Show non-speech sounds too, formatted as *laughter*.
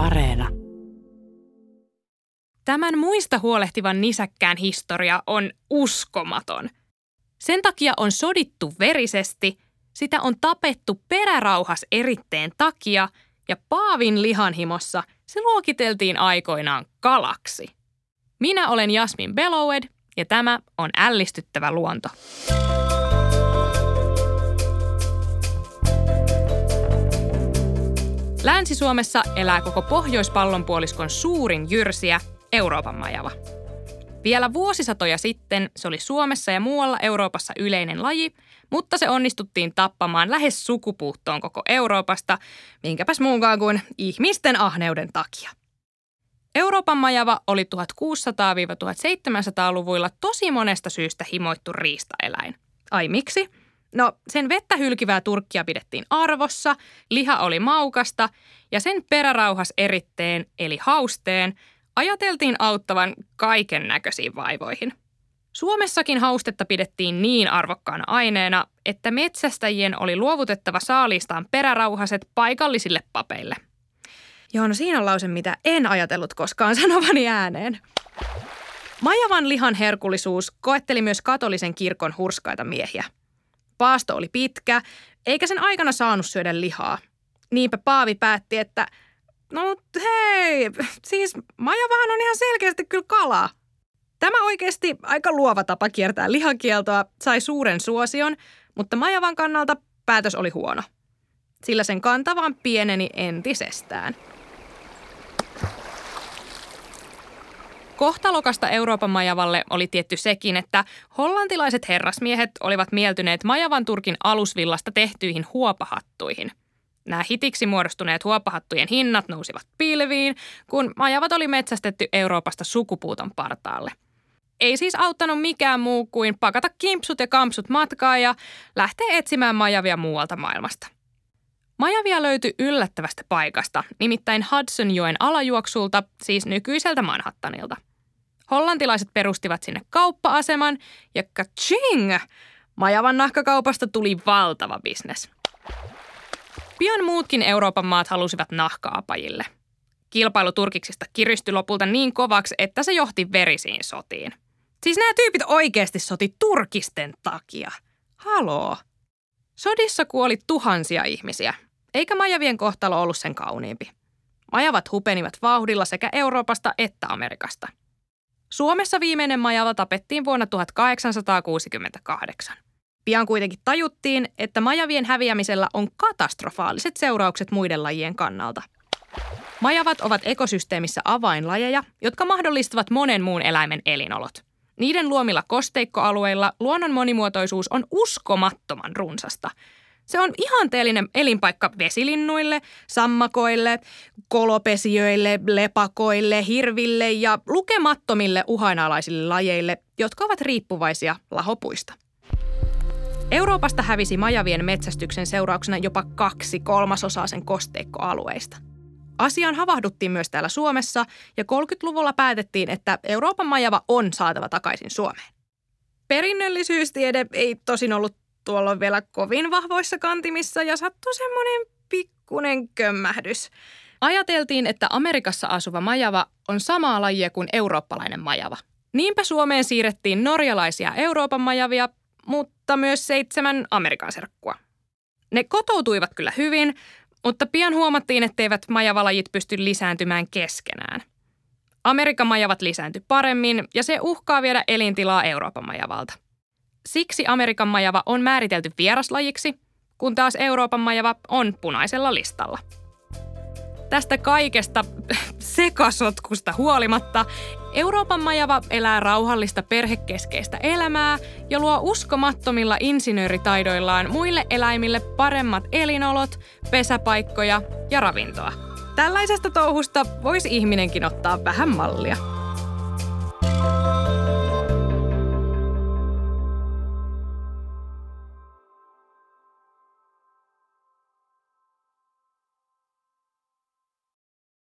Areena. Tämän muista huolehtivan nisäkkään historia on uskomaton. Sen takia on sodittu verisesti, sitä on tapettu perärauhas eritteen takia ja Paavin lihanhimossa se luokiteltiin aikoinaan kalaksi. Minä olen Jasmin Belowed ja tämä on ällistyttävä luonto. Länsi-Suomessa elää koko pohjoispallonpuoliskon suurin jyrsiä, Euroopan majava. Vielä vuosisatoja sitten se oli Suomessa ja muualla Euroopassa yleinen laji, mutta se onnistuttiin tappamaan lähes sukupuuttoon koko Euroopasta, minkäpäs muunkaan kuin ihmisten ahneuden takia. Euroopan majava oli 1600-1700-luvuilla tosi monesta syystä himoittu riistaeläin. Ai miksi? No, sen vettä hylkivää turkkia pidettiin arvossa, liha oli maukasta ja sen perärauhas eritteen eli hausteen ajateltiin auttavan kaiken näköisiin vaivoihin. Suomessakin haustetta pidettiin niin arvokkaana aineena, että metsästäjien oli luovutettava saaliistaan perärauhaset paikallisille papeille. Joo, no siinä on lause, mitä en ajatellut koskaan *laughs* sanovani ääneen. Majavan lihan herkullisuus koetteli myös katolisen kirkon hurskaita miehiä – Paasto oli pitkä, eikä sen aikana saanut syödä lihaa. Niinpä Paavi päätti, että no hei, siis majavahan on ihan selkeästi kyllä kalaa. Tämä oikeasti aika luova tapa kiertää lihakieltoa sai suuren suosion, mutta majavan kannalta päätös oli huono. Sillä sen kanta vaan pieneni entisestään – Kohtalokasta Euroopan majavalle oli tietty sekin, että hollantilaiset herrasmiehet olivat mieltyneet majavan Turkin alusvillasta tehtyihin huopahattuihin. Nämä hitiksi muodostuneet huopahattujen hinnat nousivat pilviin, kun majavat oli metsästetty Euroopasta sukupuuton partaalle. Ei siis auttanut mikään muu kuin pakata kimpsut ja kampsut matkaa ja lähteä etsimään majavia muualta maailmasta. Majavia löytyi yllättävästä paikasta, nimittäin Hudsonjoen alajuoksulta, siis nykyiseltä Manhattanilta – Hollantilaiset perustivat sinne kauppa-aseman ja kaching! Majavan nahkakaupasta tuli valtava bisnes. Pian muutkin Euroopan maat halusivat nahkaapajille. Kilpailu turkiksista kiristyi lopulta niin kovaksi, että se johti verisiin sotiin. Siis nämä tyypit oikeasti soti turkisten takia. Haloo. Sodissa kuoli tuhansia ihmisiä, eikä majavien kohtalo ollut sen kauniimpi. Majavat hupenivat vauhdilla sekä Euroopasta että Amerikasta – Suomessa viimeinen majava tapettiin vuonna 1868. Pian kuitenkin tajuttiin, että majavien häviämisellä on katastrofaaliset seuraukset muiden lajien kannalta. Majavat ovat ekosysteemissä avainlajeja, jotka mahdollistavat monen muun eläimen elinolot. Niiden luomilla kosteikkoalueilla luonnon monimuotoisuus on uskomattoman runsasta – se on ihanteellinen elinpaikka vesilinnuille, sammakoille, kolopesijöille, lepakoille, hirville ja lukemattomille uhanalaisille lajeille, jotka ovat riippuvaisia lahopuista. Euroopasta hävisi majavien metsästyksen seurauksena jopa kaksi kolmasosaa sen kosteikkoalueista. Asiaan havahduttiin myös täällä Suomessa ja 30-luvulla päätettiin, että Euroopan majava on saatava takaisin Suomeen. Perinnöllisyystiede ei tosin ollut tuolla vielä kovin vahvoissa kantimissa ja sattui semmoinen pikkunen kömmähdys. Ajateltiin, että Amerikassa asuva majava on samaa lajia kuin eurooppalainen majava. Niinpä Suomeen siirrettiin norjalaisia Euroopan majavia, mutta myös seitsemän Amerikan serkkua. Ne kotoutuivat kyllä hyvin, mutta pian huomattiin, etteivät majavalajit pysty lisääntymään keskenään. Amerikan majavat lisääntyi paremmin ja se uhkaa viedä elintilaa Euroopan majavalta – Siksi Amerikan majava on määritelty vieraslajiksi, kun taas Euroopan majava on punaisella listalla. Tästä kaikesta *laughs* sekasotkusta huolimatta Euroopan majava elää rauhallista perhekeskeistä elämää ja luo uskomattomilla insinööritaidoillaan muille eläimille paremmat elinolot, pesäpaikkoja ja ravintoa. Tällaisesta touhusta voisi ihminenkin ottaa vähän mallia.